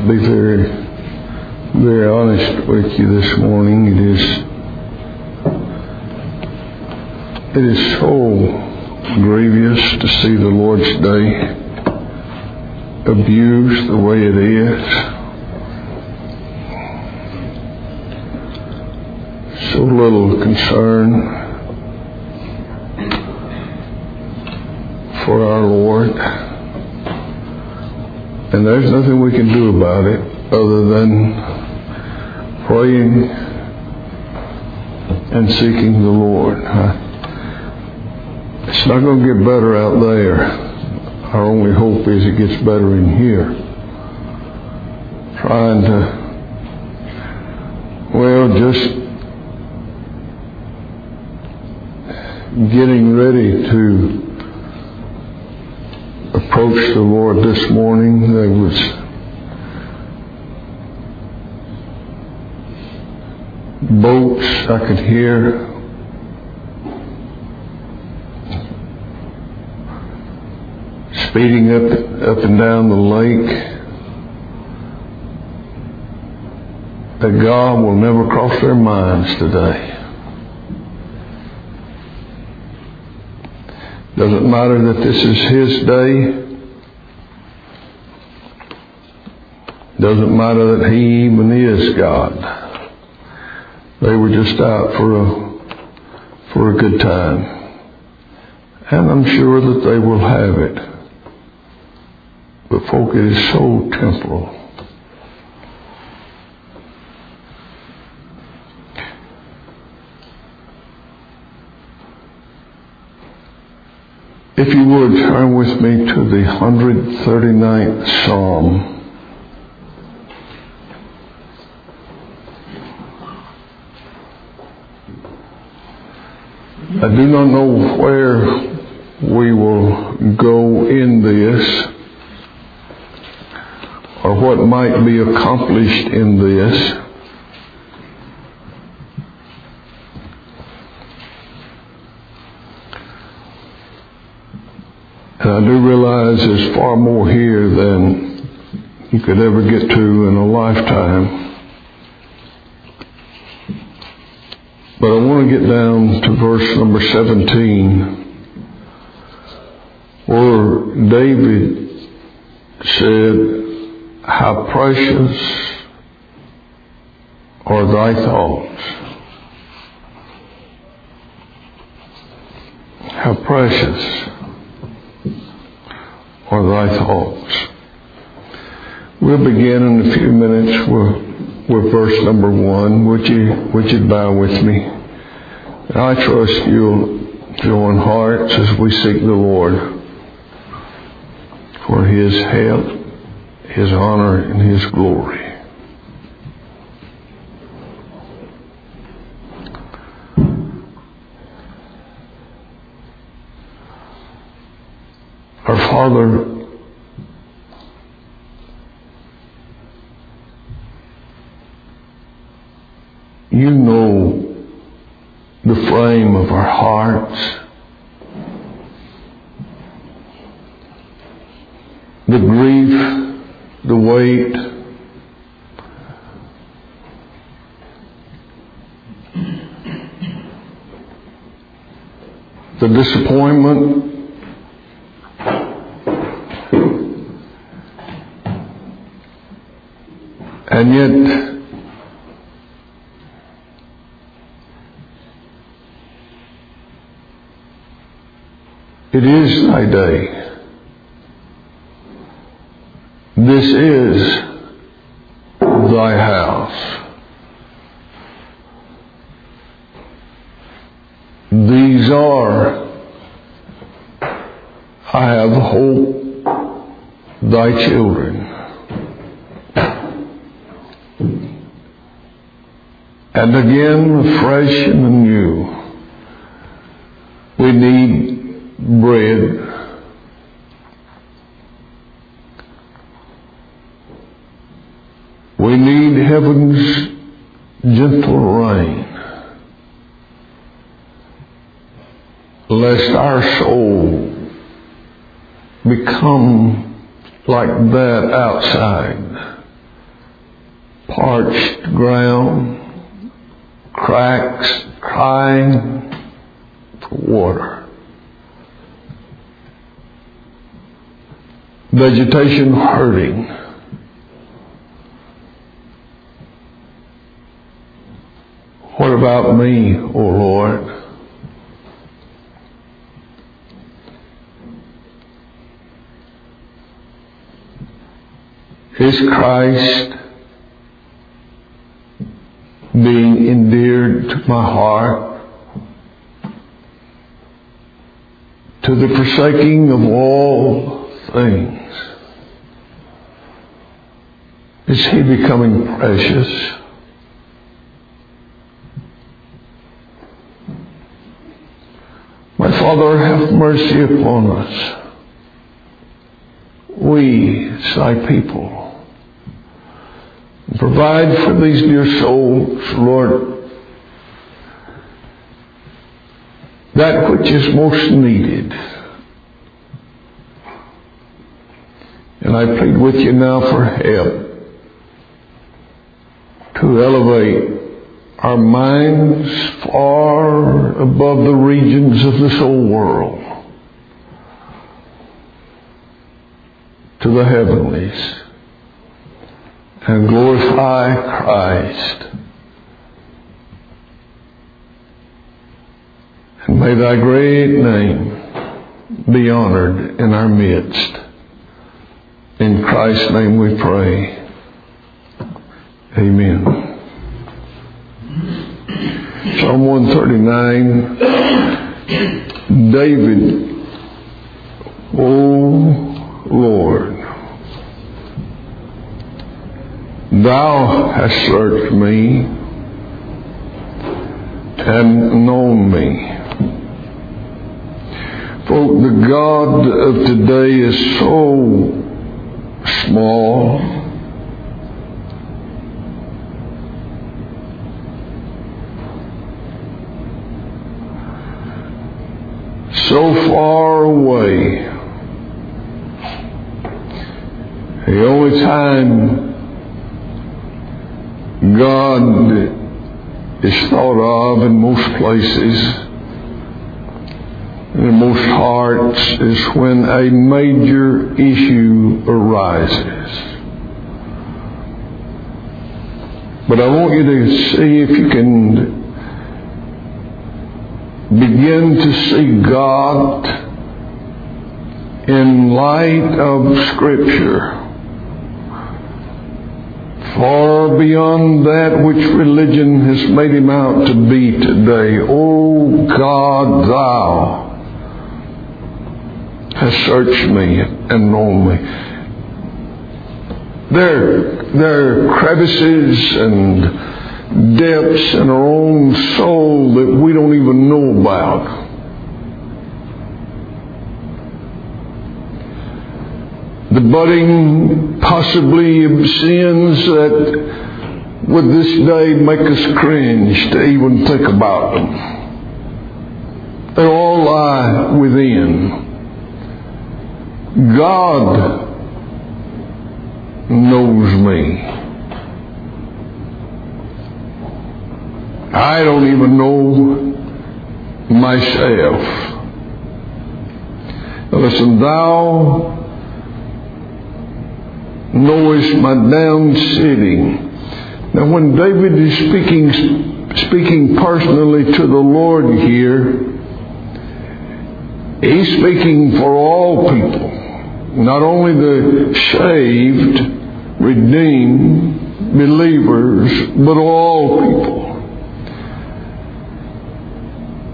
to be very, very honest with you this morning. It is, it is so grievous to see the Lord's Day abused the way it is. So little concern for our Lord. And there's nothing we can do about it other than praying and seeking the Lord. It's not going to get better out there. Our only hope is it gets better in here. Trying to, well, just getting ready to approach the Lord this morning, there was boats I could hear. Speeding up up and down the lake. That God will never cross their minds today. Doesn't matter that this is His day. Doesn't matter that He even is God. They were just out for a for a good time. And I'm sure that they will have it. But folk, it is so temporal. If you would turn with me to the 139th Psalm. I do not know where we will go in this or what might be accomplished in this. And I do realize there's far more here than you could ever get to in a lifetime. But I want to get down to verse number 17, where David said, How precious are thy thoughts. How precious are thy thoughts. We'll begin in a few minutes with, with verse number one. Would you, would you bow with me? I trust you'll join hearts as we seek the Lord for His help, His honor, and His glory. Our Father, you know the frame of our hearts, the grief, the weight, the disappointment, And yet, it is thy day. This is thy house. These are, I have hope, thy children. And again, fresh and anew, we need bread. We need heaven's gentle rain. Lest our soul become like that outside parched ground, cracks crying for water. Vegetation hurting. What about me, O Lord? Is Christ being endeared to my heart to the forsaking of all things? Is he becoming precious? My Father, have mercy upon us. We, thy people, Provide for these dear souls, Lord, that which is most needed. And I plead with you now for help to elevate our minds far above the regions of this old world to the heavenlies and glorify Christ. And may thy great name be honored in our midst. In Christ's name we pray. Amen. Psalm 139, David, O Lord, Thou hast searched me and known me. For the God of today is so small. So far away. The only time God is thought of in most places, in most hearts, is when a major issue arises. But I want you to see if you can begin to see God in light of Scripture far beyond that which religion has made him out to be today. O God, thou hast searched me and known me. There, there are crevices and depths in our own soul that we don't even know about. the budding possibly of sins that would this day make us cringe to even think about them. They all lie within. God knows me. I don't even know myself. Listen, thou knowest my down sitting. Now, when David is speaking, speaking personally to the Lord here, he's speaking for all people, not only the saved, redeemed, believers, but all people.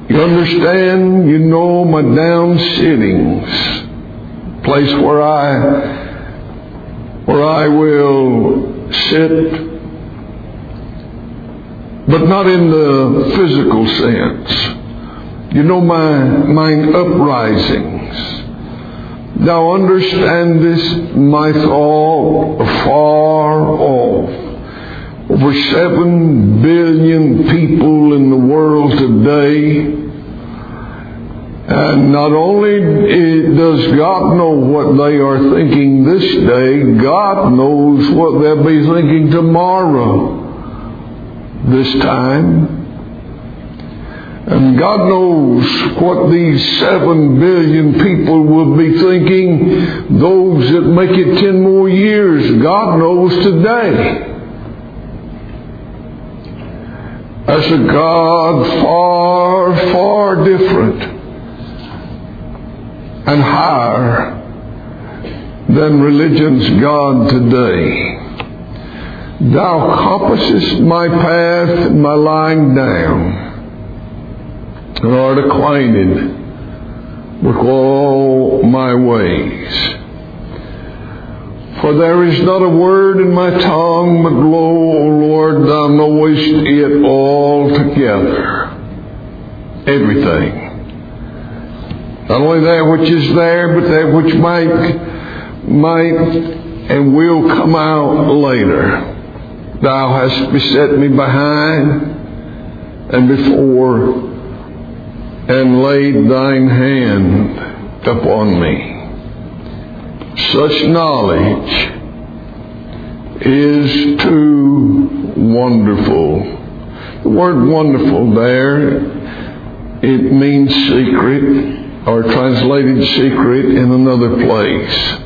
You understand? You know my down sittings, place where I where I will sit, but not in the physical sense. You know my mind uprisings. Thou understandest my thought afar off. Over seven billion people in the world today And not only does God know what they are thinking this day, God knows what they'll be thinking tomorrow, this time. And God knows what these seven billion people will be thinking, those that make it ten more years. God knows today. As a God far, far different and higher than religion's God today. Thou compassest my path and my lying down and art acquainted with all my ways. For there is not a word in my tongue, but lo, O Lord, thou knowest it all together. Everything. Not only that which is there, but that which might, might and will come out later. Thou hast beset me behind and before and laid thine hand upon me. Such knowledge is too wonderful. The word wonderful there, it means secret or translated secret in another place.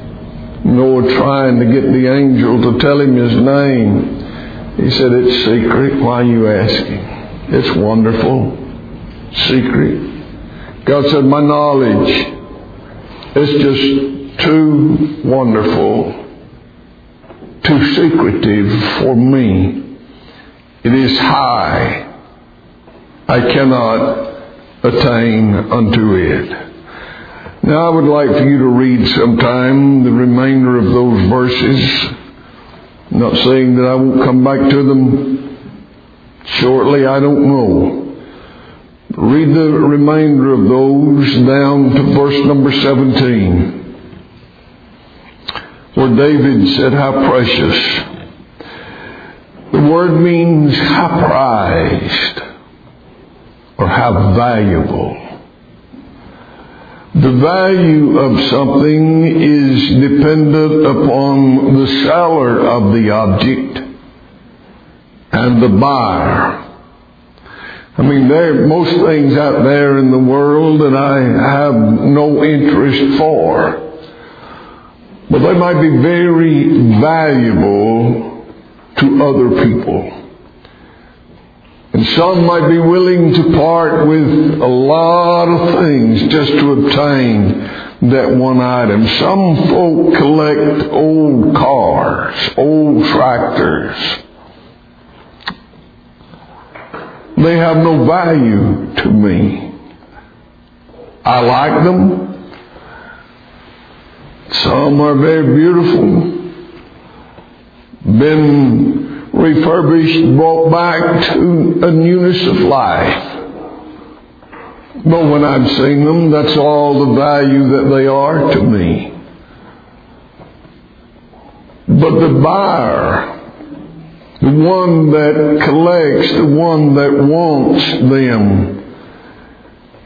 Noah trying to get the angel to tell him his name. He said, It's secret. Why are you asking? It's wonderful. Secret. God said, My knowledge is just too wonderful, too secretive for me. It is high. I cannot attain unto it. Now, I would like for you to read sometime the remainder of those verses. I'm not saying that I won't come back to them shortly, I don't know. Read the remainder of those down to verse number 17, where David said, How precious. The word means how prized or how valuable. The value of something is dependent upon the seller of the object and the buyer. I mean, there are most things out there in the world that I have no interest for. But they might be very valuable to other people. And some might be willing to part with a lot of things just to obtain that one item. Some folk collect old cars, old tractors. They have no value to me. I like them. Some are very beautiful. Been refurbished, brought back to a newness of life. But when I've seen them, that's all the value that they are to me. But the buyer, the one that collects, the one that wants them,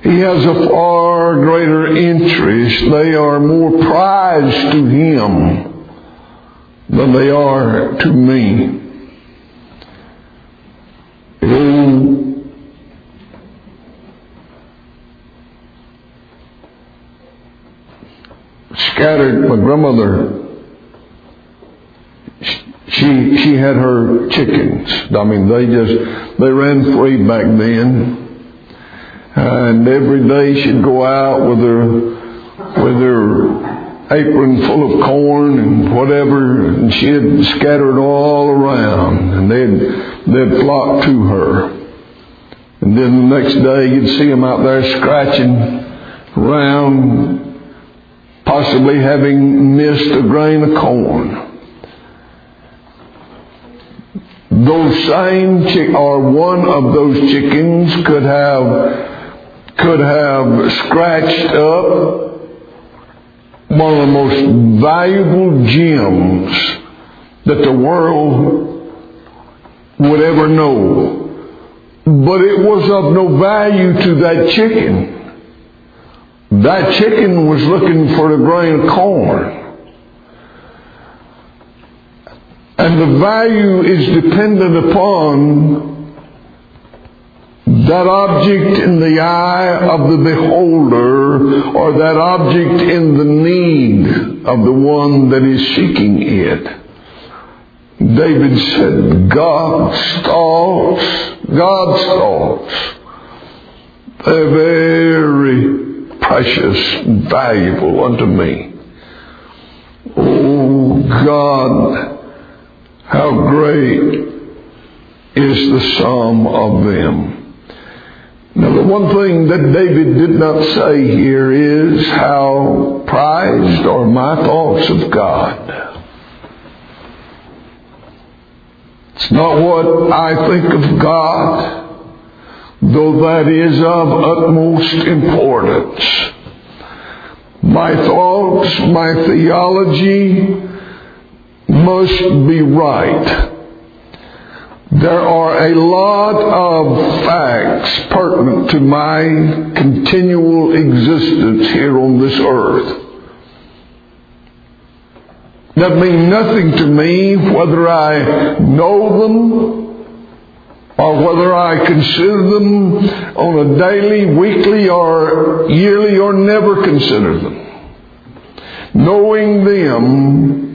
he has a far greater interest. They are more prized to him than they are to me. Scattered, my grandmother, she, she had her chickens. I mean, they just, they ran free back then. And every day she'd go out with her, with her apron full of corn and whatever, and she'd scatter it all around, and they'd, they'd flock to her. And then the next day you'd see them out there scratching around, possibly having missed a grain of corn. Those same chick, or one of those chickens could have could have scratched up one of the most valuable gems that the world would ever know. But it was of no value to that chicken. That chicken was looking for a grain of corn. And the value is dependent upon that object in the eye of the beholder or that object in the need of the one that is seeking it. David said, God's thoughts, God's thoughts, they're very precious valuable unto me. Oh God, how great is the sum of them. Now, the one thing that David did not say here is how prized are my thoughts of God. It's not what I think of God, though that is of utmost importance. My thoughts, my theology must be right. There are a lot of facts pertinent to my continual existence here on this earth that mean nothing to me whether I know them or whether I consider them on a daily, weekly, or yearly, or never consider them. Knowing them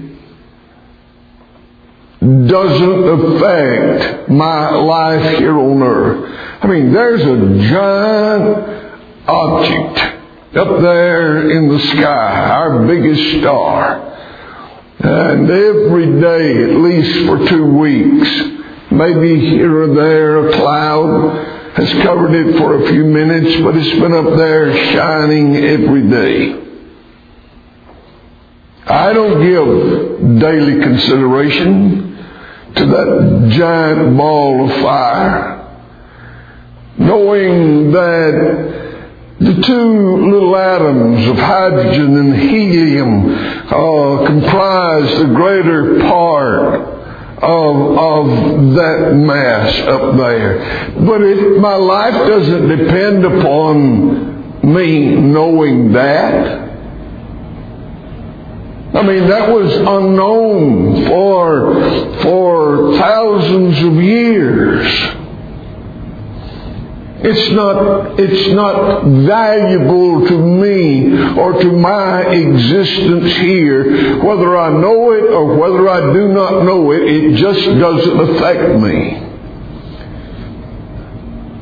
doesn't affect my life here on earth. I mean, there's a giant object up there in the sky, our biggest star. And every day, at least for two weeks, maybe here or there a cloud has covered it for a few minutes, but it's been up there shining every day. I don't give daily consideration to that giant ball of fire, knowing that the two little atoms of hydrogen and helium uh, comprise the greater part of, of that mass up there. But it, my life doesn't depend upon me knowing that. I mean, that was unknown for, for thousands of years. It's not, it's not valuable to me or to my existence here. Whether I know it or whether I do not know it, it just doesn't affect me.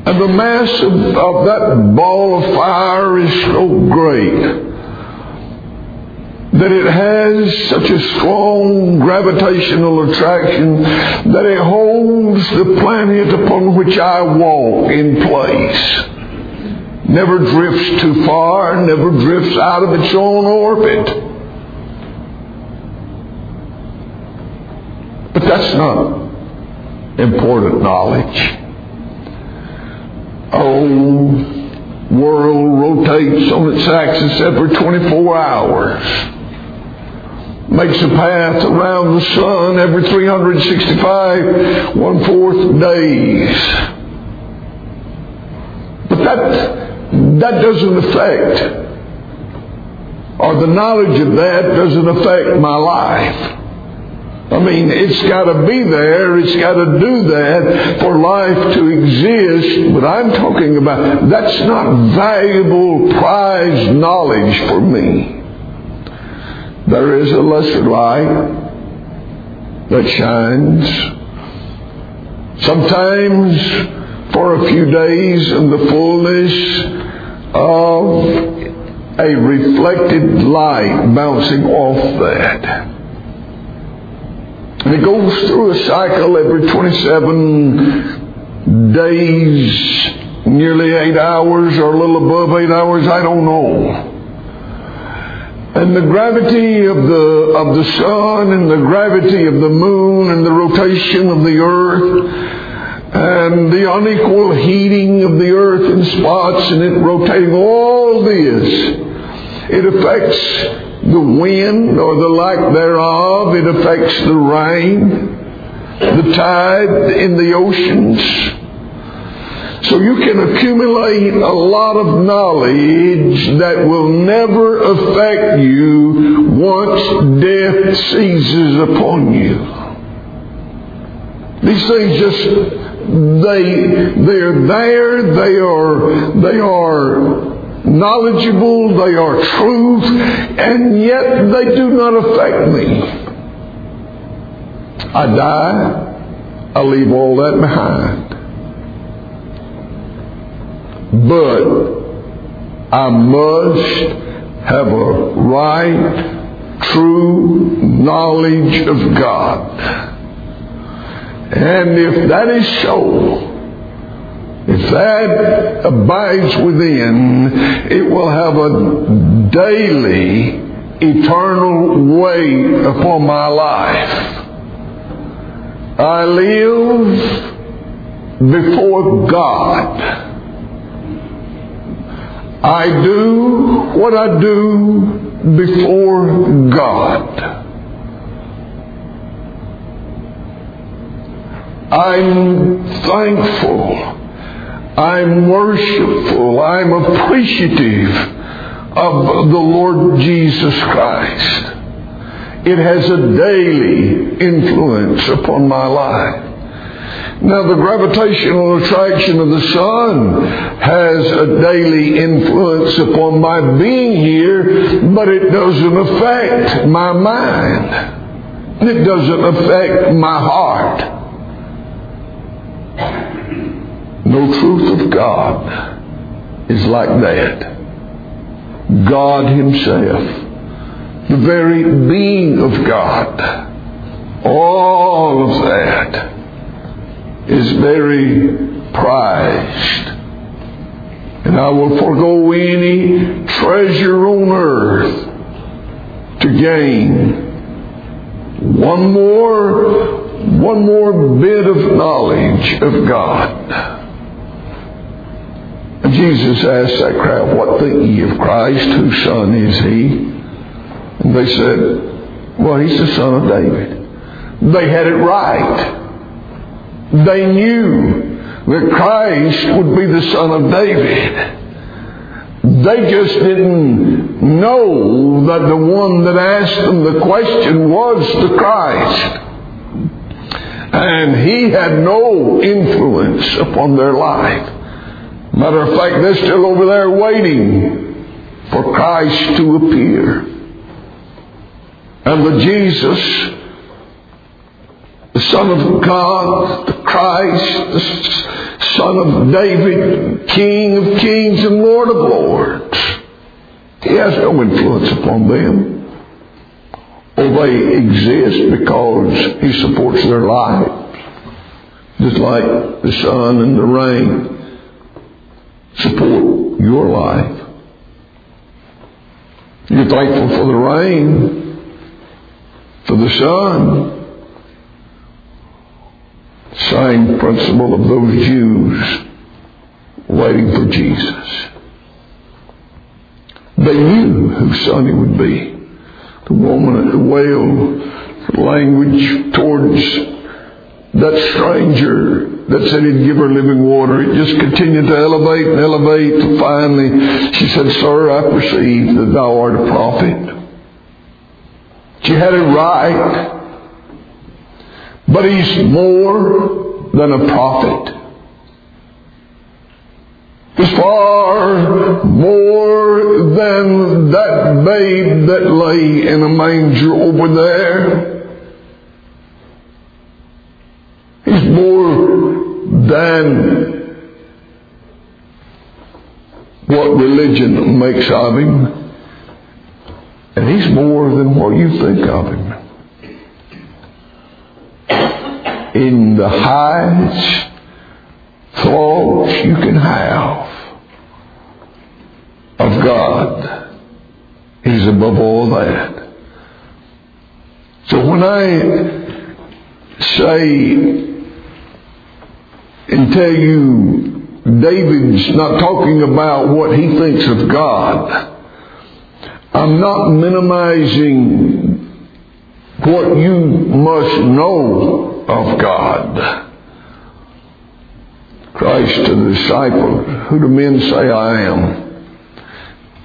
And the mass of, of that ball of fire is so great that it has such a strong gravitational attraction that it holds the planet upon which I walk in place. Never drifts too far, never drifts out of its own orbit. But that's not important knowledge. Oh, world rotates on its axis every 24 hours makes a path around the sun every 365 one fourth days. But that, that doesn't affect, or the knowledge of that doesn't affect my life. I mean, it's got to be there. It's got to do that for life to exist. But I'm talking about that's not valuable, prized knowledge for me there is a lesser light that shines. Sometimes for a few days in the fullness of a reflected light bouncing off that. And it goes through a cycle every 27 days, nearly eight hours or a little above eight hours, I don't know. And the gravity of the, of the sun and the gravity of the moon and the rotation of the earth and the unequal heating of the earth in spots and it rotating, all this, it affects the wind or the lack thereof. It affects the rain, the tide in the oceans. So you can accumulate a lot of knowledge that will never affect you once death seizes upon you. These things just they they're there, they are they are knowledgeable, they are truth, and yet they do not affect me. I die, I leave all that behind. But I must have a right, true knowledge of God. And if that is so, if that abides within, it will have a daily, eternal weight upon my life. I live before God. I do what I do before God. I'm thankful. I'm worshipful. I'm appreciative of the Lord Jesus Christ. It has a daily influence upon my life. Now, the gravitational attraction of the sun has a daily influence upon my being here, but it doesn't affect my mind. It doesn't affect my heart. No truth of God is like that. God Himself, the very being of God, all of that is very prized. And I will forego any treasure on earth to gain one more one more bit of knowledge of God. And Jesus asked that crowd, What think ye of Christ? Whose son is he? And they said, Well, he's the son of David. They had it right. They knew that Christ would be the son of David. They just didn't know that the one that asked them the question was the Christ. And he had no influence upon their life. Matter of fact, they're still over there waiting for Christ to appear. And the Jesus, the Son of God, the Christ, the Son of David, King of kings and Lord of lords, he has no influence upon them. Or they exist because he supports their lives. Just like the sun and the rain support your life. You're thankful for the rain, for the sun. Same principle of those Jews waiting for Jesus. They knew whose son he would be. The woman at the well, the language towards that stranger that said he'd give her living water, it just continued to elevate and elevate. Finally, she said, Sir, I perceive that thou art a prophet. She had it right. But he's more than a prophet. He's far more than that babe that lay in a manger over there. He's more than what religion makes of him. And he's more than what you think of him. In the highest thoughts you can have of God, he's above all that. So when I say and tell you David's not talking about what he thinks of God. I'm not minimizing what you must know of God. Christ to the disciple, Who do men say I am?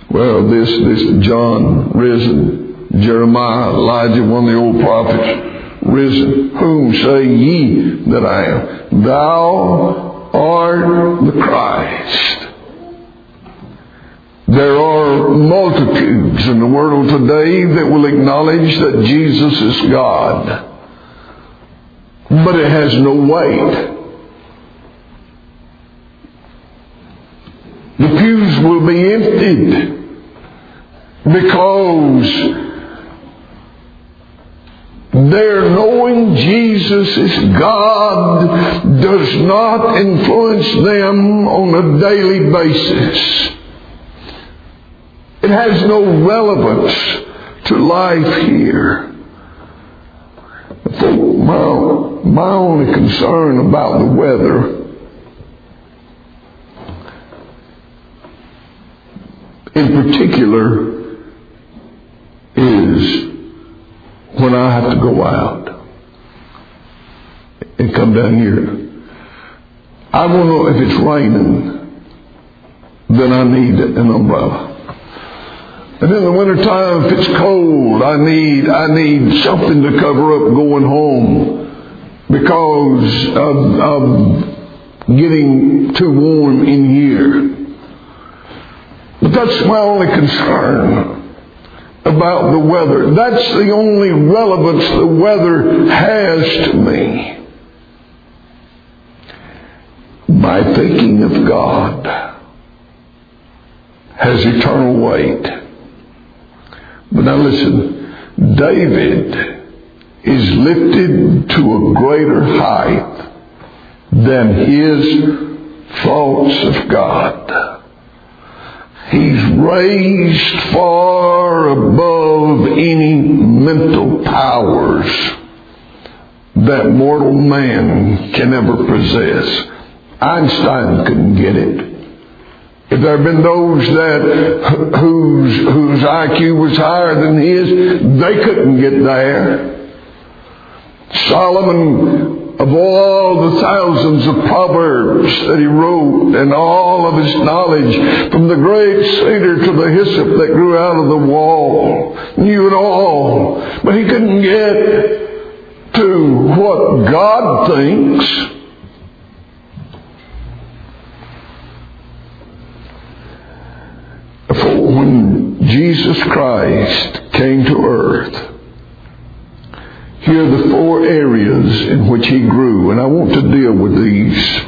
Well, this, this John risen, Jeremiah, Elijah, one of the old prophets, risen. Whom say ye that I am? Thou art the Christ. There are multitudes in the world today that will acknowledge that Jesus is God. But it has no weight. The pews will be emptied because their knowing Jesus is God does not influence them on a daily basis. It has no relevance to life here. My, my only concern about the weather in particular is when I have to go out and come down here. I to know if it's raining, then I need an umbrella. And in the wintertime, if it's cold, I need, I need something to cover up going home because of, of getting too warm in here. But that's my only concern about the weather. That's the only relevance the weather has to me. My thinking of God has eternal weight. But now listen, David is lifted to a greater height than his thoughts of God. He's raised far above any mental powers that mortal man can ever possess. Einstein couldn't get it. If there had been those that whose whose IQ was higher than his, they couldn't get there. Solomon of all the thousands of proverbs that he wrote and all of his knowledge from the great cedar to the hyssop that grew out of the wall knew it all. But he couldn't get to what god thinks. For when jesus christ came to earth here are the four areas in which he grew, and I want to deal with these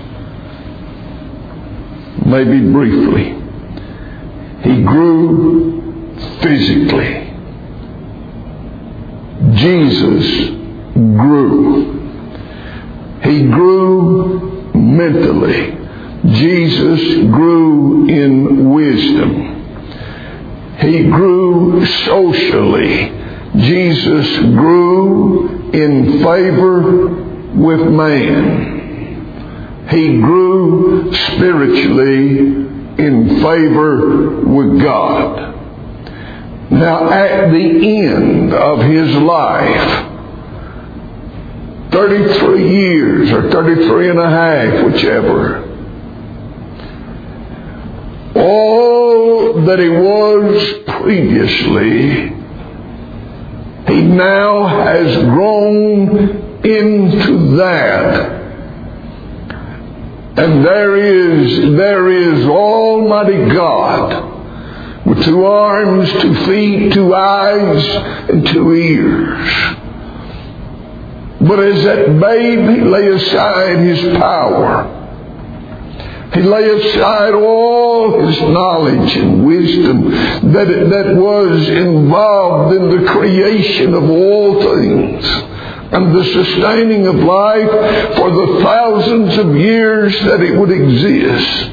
maybe briefly. He grew physically. Jesus grew. He grew mentally. Jesus grew in wisdom. He grew socially. Jesus grew in favor with man. He grew spiritually in favor with God. Now, at the end of his life, 33 years or 33 and a half, whichever, all that he was previously he now has grown into that. And there is, there is Almighty God with two arms, two feet, two eyes, and two ears. But as that babe, he lay aside his power. He lay aside all his knowledge and wisdom that, that was involved in the creation of all things and the sustaining of life for the thousands of years that it would exist.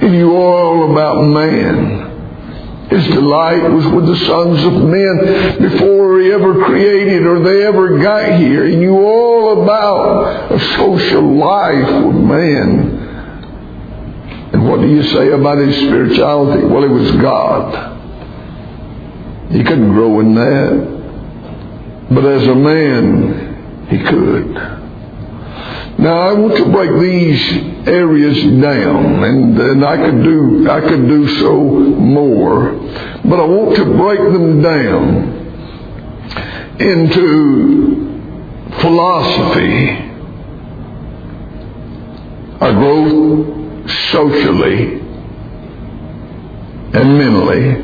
He knew all about man. His delight was with the sons of men before he ever created or they ever got here. He knew all about a social life with man. And what do you say about his spirituality? Well, it was God. He couldn't grow in that. But as a man, he could. Now I want to break these areas down, and, and I could do I could do so more, but I want to break them down into philosophy, our growth socially and mentally,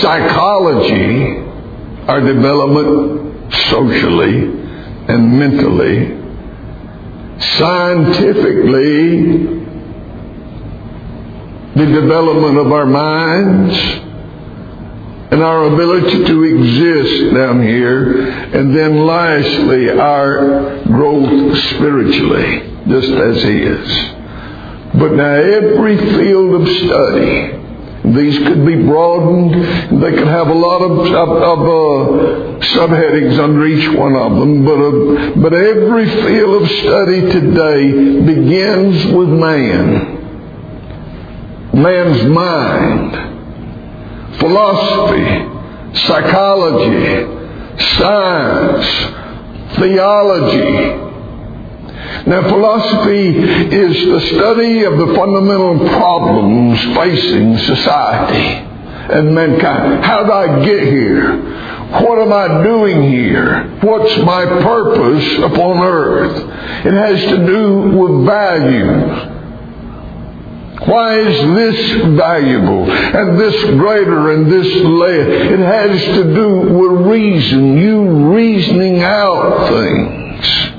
psychology, our development socially and mentally, scientifically, the development of our minds, and our ability to exist down here, and then lastly, our growth spiritually, just as He is. But now every field of study, these could be broadened. They could have a lot of, of, of uh, subheadings under each one of them. But, uh, but every field of study today begins with man. Man's mind philosophy, psychology, science, theology. Now, philosophy is the study of the fundamental problems facing society and mankind. How did I get here? What am I doing here? What's my purpose upon earth? It has to do with values. Why is this valuable and this greater and this less? It has to do with reason, you reasoning out things.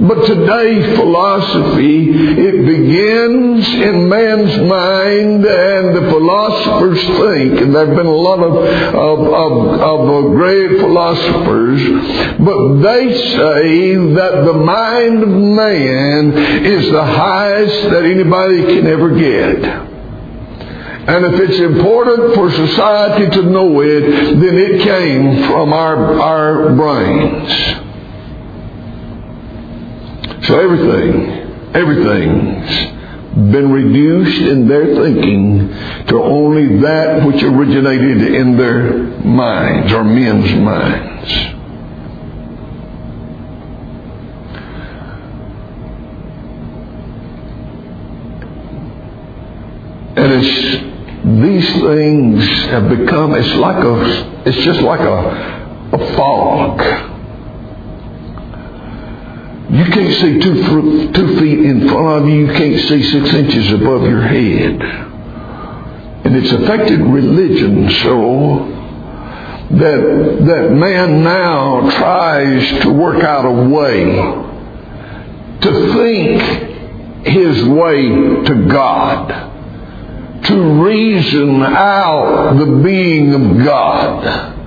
But today, philosophy, it begins in man's mind, and the philosophers think, and there have been a lot of, of, of, of uh, great philosophers, but they say that the mind of man is the highest that anybody can ever get. And if it's important for society to know it, then it came from our, our brains. So everything, everything's been reduced in their thinking to only that which originated in their minds or men's minds. And it's these things have become it's like a it's just like a, a fog you can't see two, two feet in front of you. You can't see six inches above your head. And it's affected religion so that, that man now tries to work out a way to think his way to God, to reason out the being of God.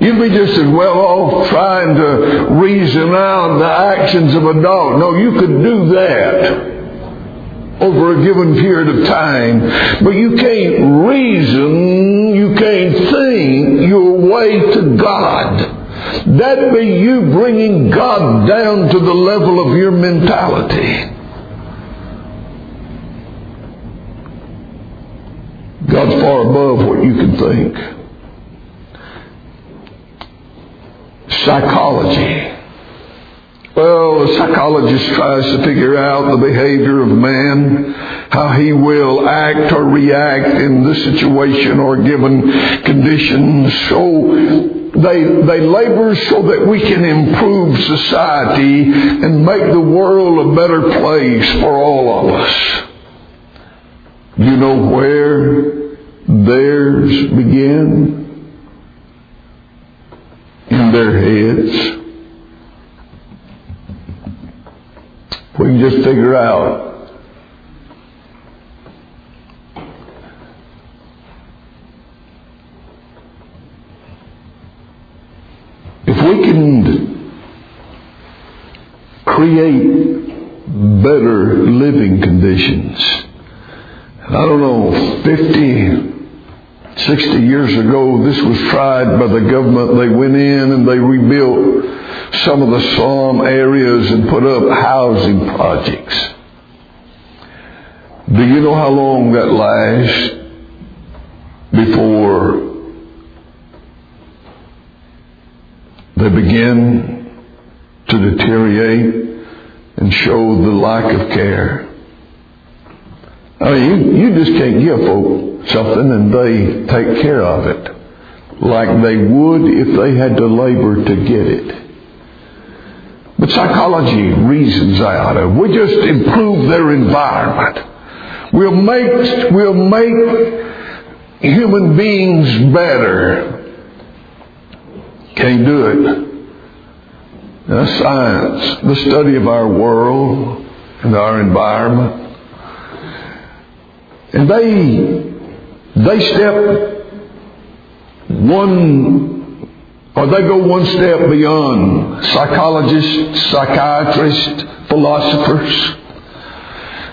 You'd be just as well off trying to reason out the actions of a dog. No, you could do that over a given period of time. But you can't reason, you can't think your way to God. That'd be you bringing God down to the level of your mentality. God's far above what you can think. Psychology. Well, the psychologist tries to figure out the behavior of man, how he will act or react in this situation or given conditions. So they, they labor so that we can improve society and make the world a better place for all of us. You know where theirs begin? Their heads. We can just figure out if we can create better living conditions. I don't know, 50, 60 years ago, this was tried by the government. They went in and they rebuilt some of the slum areas and put up housing projects. Do you know how long that lasts before they begin to deteriorate and show the lack of care. I mean, you, you just can't give folk something and they take care of it like they would if they had to labor to get it. But psychology reasons out of we just improve their environment. We'll make we'll make human beings better. Can't do it. Science, the study of our world and our environment. And they they step one or they go one step beyond psychologists, psychiatrists, philosophers.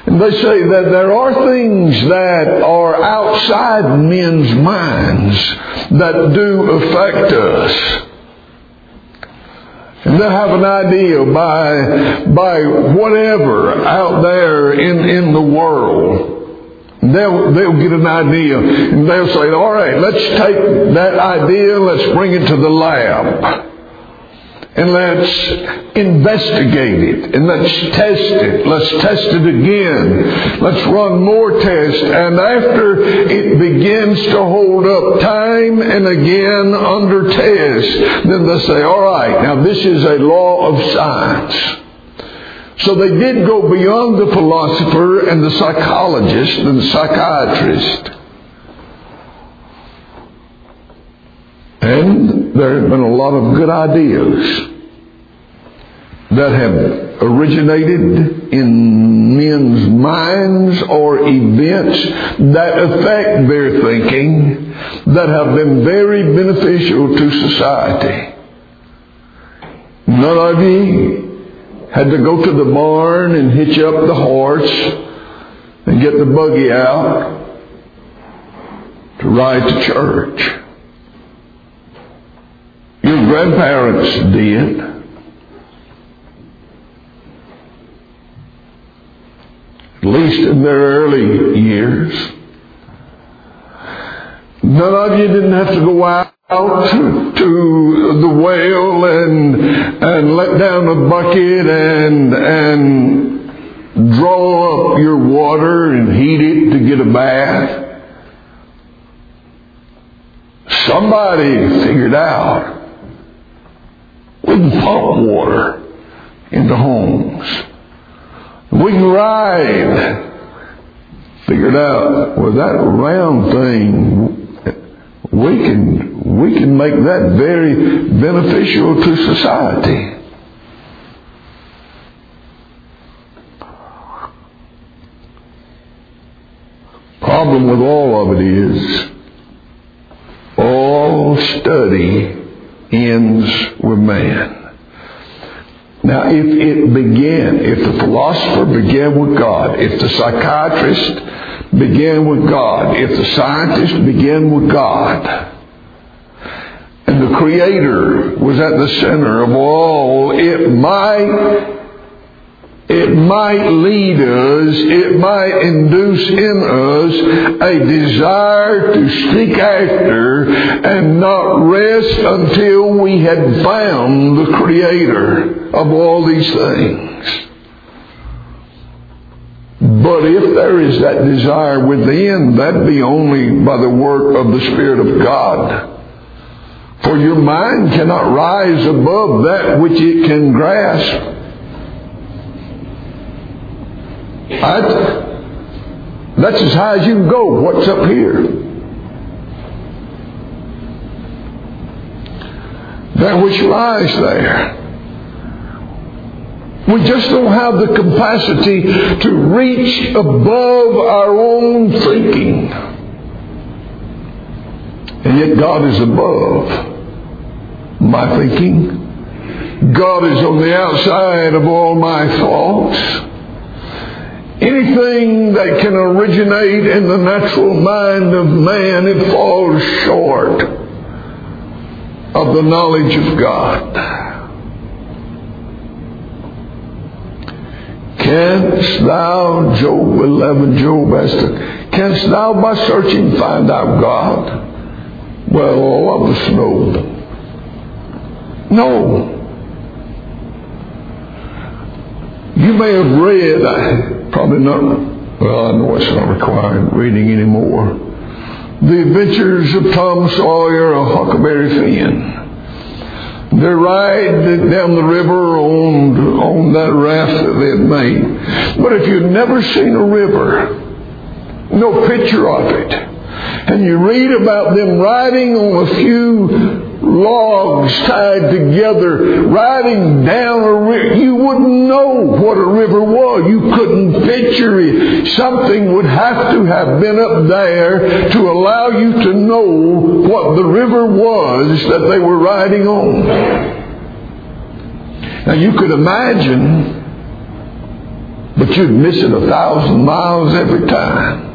And they say that there are things that are outside men's minds that do affect us. And they'll have an idea by, by whatever out there in, in the world. They'll, they'll get an idea and they'll say, all right, let's take that idea, let's bring it to the lab. And let's investigate it. And let's test it. Let's test it again. Let's run more tests. And after it begins to hold up time and again under test, then they say, all right, now this is a law of science. So they did go beyond the philosopher and the psychologist and the psychiatrist. And there have been a lot of good ideas that have originated in men's minds or events that affect their thinking that have been very beneficial to society. None of you had to go to the barn and hitch up the horse and get the buggy out to ride to church. Your grandparents did. At least in their early years. None of you didn't have to go out to, the well and and let down a bucket and and draw up your water and heat it to get a bath. Somebody figured out we can pump water into homes. We can ride. Figured out with that round thing, we can we can make that very beneficial to society. Problem with all of it is all study ends with man. Now, if it began, if the philosopher began with God, if the psychiatrist began with God, if the scientist began with God, and the Creator was at the center of all, it might it might lead us, it might induce in us a desire to seek after and not rest until we had found the Creator of all these things. But if there is that desire within, that be only by the work of the Spirit of God. For your mind cannot rise above that which it can grasp. I, that's as high as you can go. What's up here? That which lies there. We just don't have the capacity to reach above our own thinking. And yet God is above my thinking. God is on the outside of all my thoughts. Anything that can originate in the natural mind of man, it falls short of the knowledge of God. Canst thou, Job 11, Job asked, canst thou by searching find out God? Well, all of us know. No. You may have read, I, probably not, well, I know it's not required reading anymore. The Adventures of Tom Sawyer of Huckleberry Finn. They ride down the river on, on that raft that they had made. But if you've never seen a river, no picture of it, and you read about them riding on a few logs tied together, riding down a river. You wouldn't know what a river was. You couldn't picture it. Something would have to have been up there to allow you to know what the river was that they were riding on. Now you could imagine, but you'd miss it a thousand miles every time.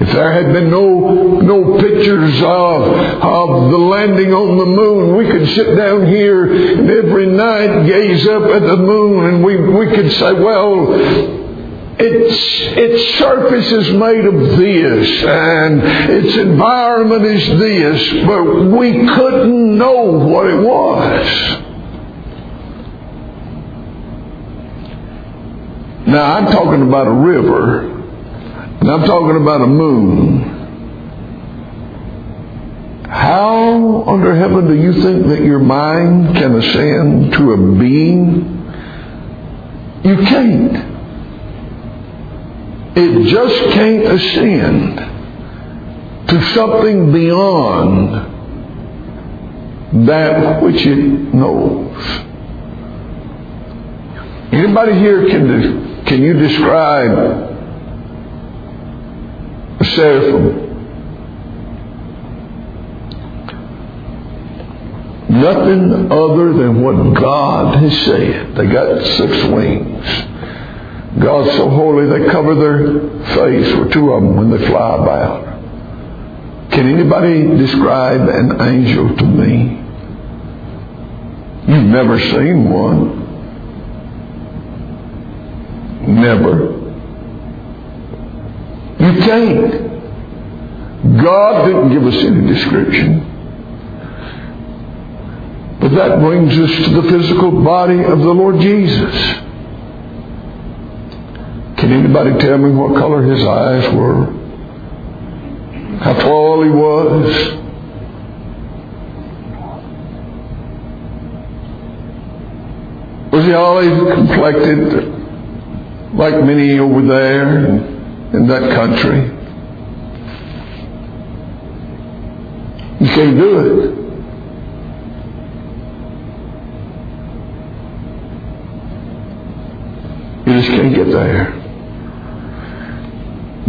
If there had been no, no pictures of, of the landing on the moon, we could sit down here and every night gaze up at the moon and we, we could say, well, its, its surface is made of this and its environment is this, but we couldn't know what it was. Now I'm talking about a river and I'm talking about a moon. How under heaven do you think that your mind can ascend to a being? You can't. It just can't ascend to something beyond that which it knows. Anybody here can, can you describe seraphim. Nothing other than what God has said. They got six wings. God's so holy they cover their face with two of them when they fly about. Can anybody describe an angel to me? You've never seen one. Never. You. God didn't give us any description. But that brings us to the physical body of the Lord Jesus. Can anybody tell me what color his eyes were? How tall he was? Was he olive complected like many over there? In that country. You can't do it. You just can't get there.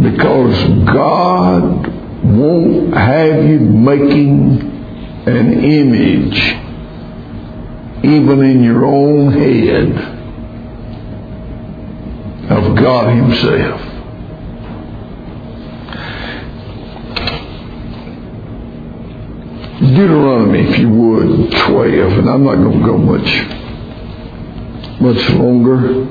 Because God won't have you making an image even in your own head of God Himself. Deuteronomy, if you would, 12, and I'm not going to go much, much longer.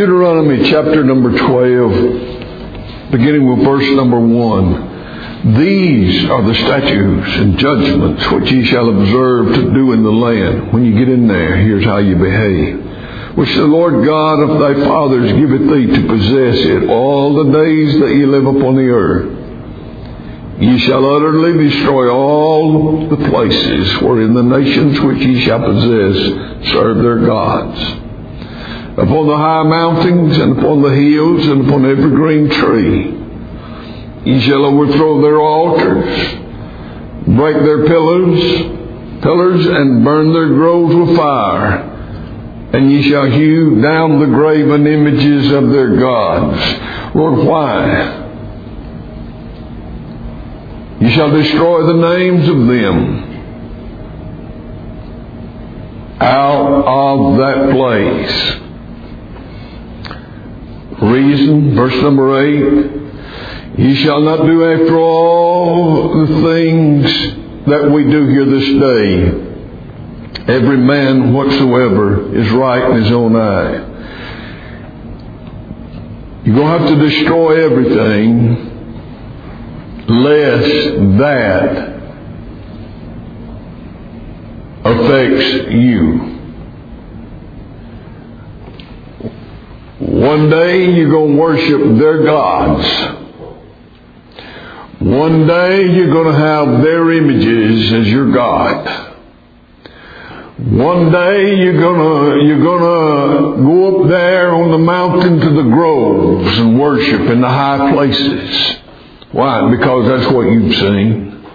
Deuteronomy chapter number 12, beginning with verse number 1. These are the statutes and judgments which ye shall observe to do in the land. When you get in there, here's how you behave. Which the Lord God of thy fathers giveth thee to possess it all the days that ye live upon the earth. Ye shall utterly destroy all the places wherein the nations which ye shall possess serve their gods upon the high mountains and upon the hills and upon every green tree. Ye shall overthrow their altars, break their pillars, pillars, and burn their groves with fire. And ye shall hew down the graven images of their gods. Lord, why? You shall destroy the names of them out of that place. Reason, verse number 8. Ye shall not do after all the things that we do here this day. Every man whatsoever is right in his own eye. You're going to have to destroy everything lest that affects you. One day you're going to worship their gods. One day you're going to have their images as your God. One day you're gonna you're gonna go up there on the mountain to the groves and worship in the high places. Why? Because that's what you've seen,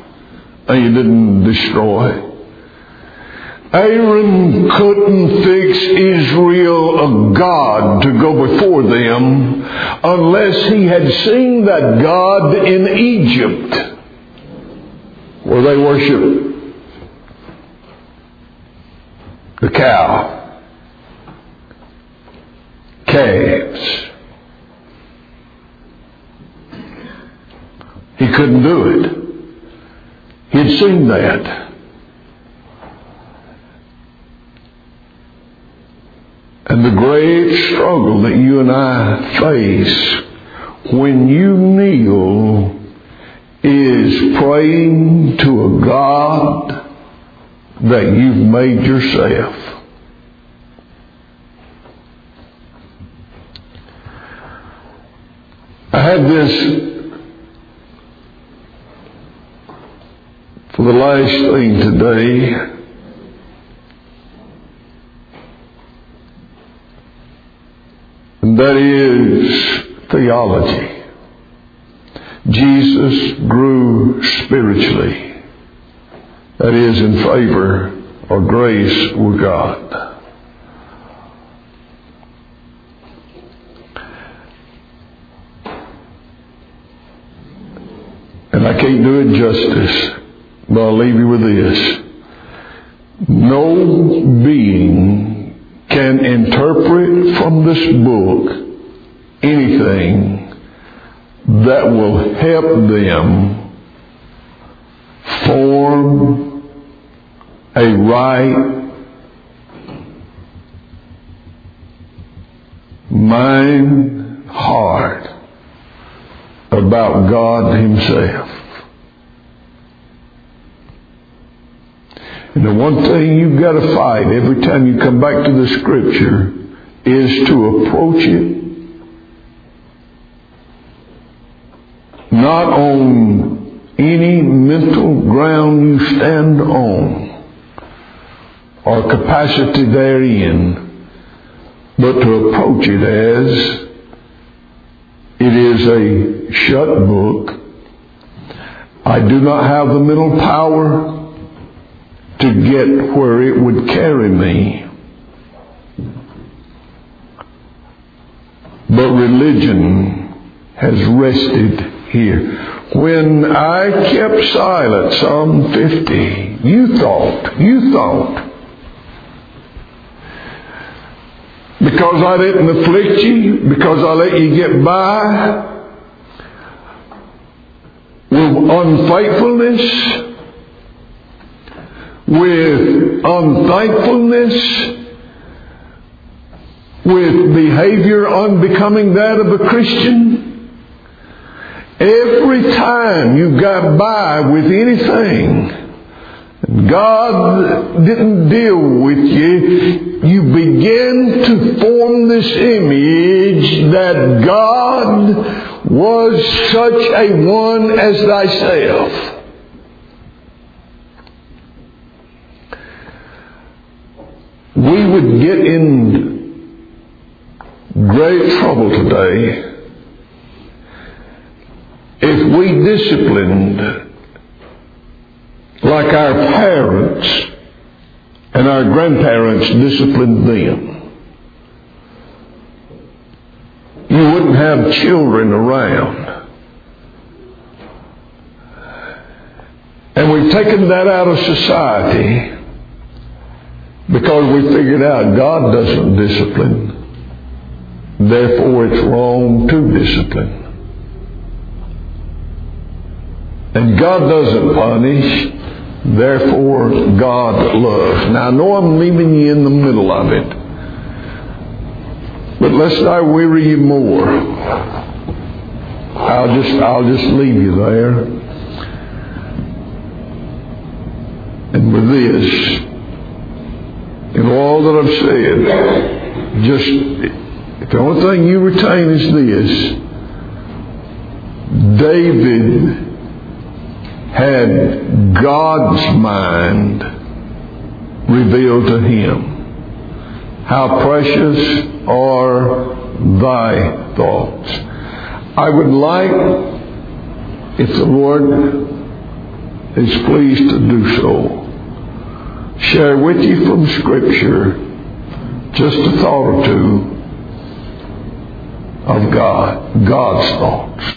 and you didn't destroy. Aaron couldn't fix Israel a God to go before them unless he had seen that God in Egypt where they worship the cow, calves. He couldn't do it. He'd seen that. And the great struggle that you and I face when you kneel is praying to a God that you've made yourself. I had this for the last thing today. That is theology. Jesus grew spiritually. That is in favor or grace with God. And I can't do it justice, but I'll leave you with this. No being can interpret from this book anything that will help them form a right mind, heart about God Himself. And the one thing you've got to fight every time you come back to the Scripture is to approach it not on any mental ground you stand on or capacity therein, but to approach it as it is a shut book. I do not have the mental power to get where it would carry me. But religion has rested here. When I kept silent, Psalm 50, you thought, you thought, because I didn't afflict you, because I let you get by with unfaithfulness, with unthankfulness, with behavior unbecoming that of a Christian. Every time you got by with anything, God didn't deal with you, you begin to form this image that God was such a one as thyself. We would get in great trouble today if we disciplined like our parents and our grandparents disciplined them. You wouldn't have children around. And we've taken that out of society because we figured out God doesn't discipline. Therefore, it's wrong to discipline. And God doesn't punish. Therefore, God loves. Now, I know I'm leaving you in the middle of it. But lest I weary you more, I'll just, I'll just leave you there. And with this, and all that I've said, just, if the only thing you retain is this, David had God's mind revealed to him. How precious are thy thoughts. I would like, if the Lord is pleased to do so, share with you from Scripture just a thought or two of God, God's thoughts.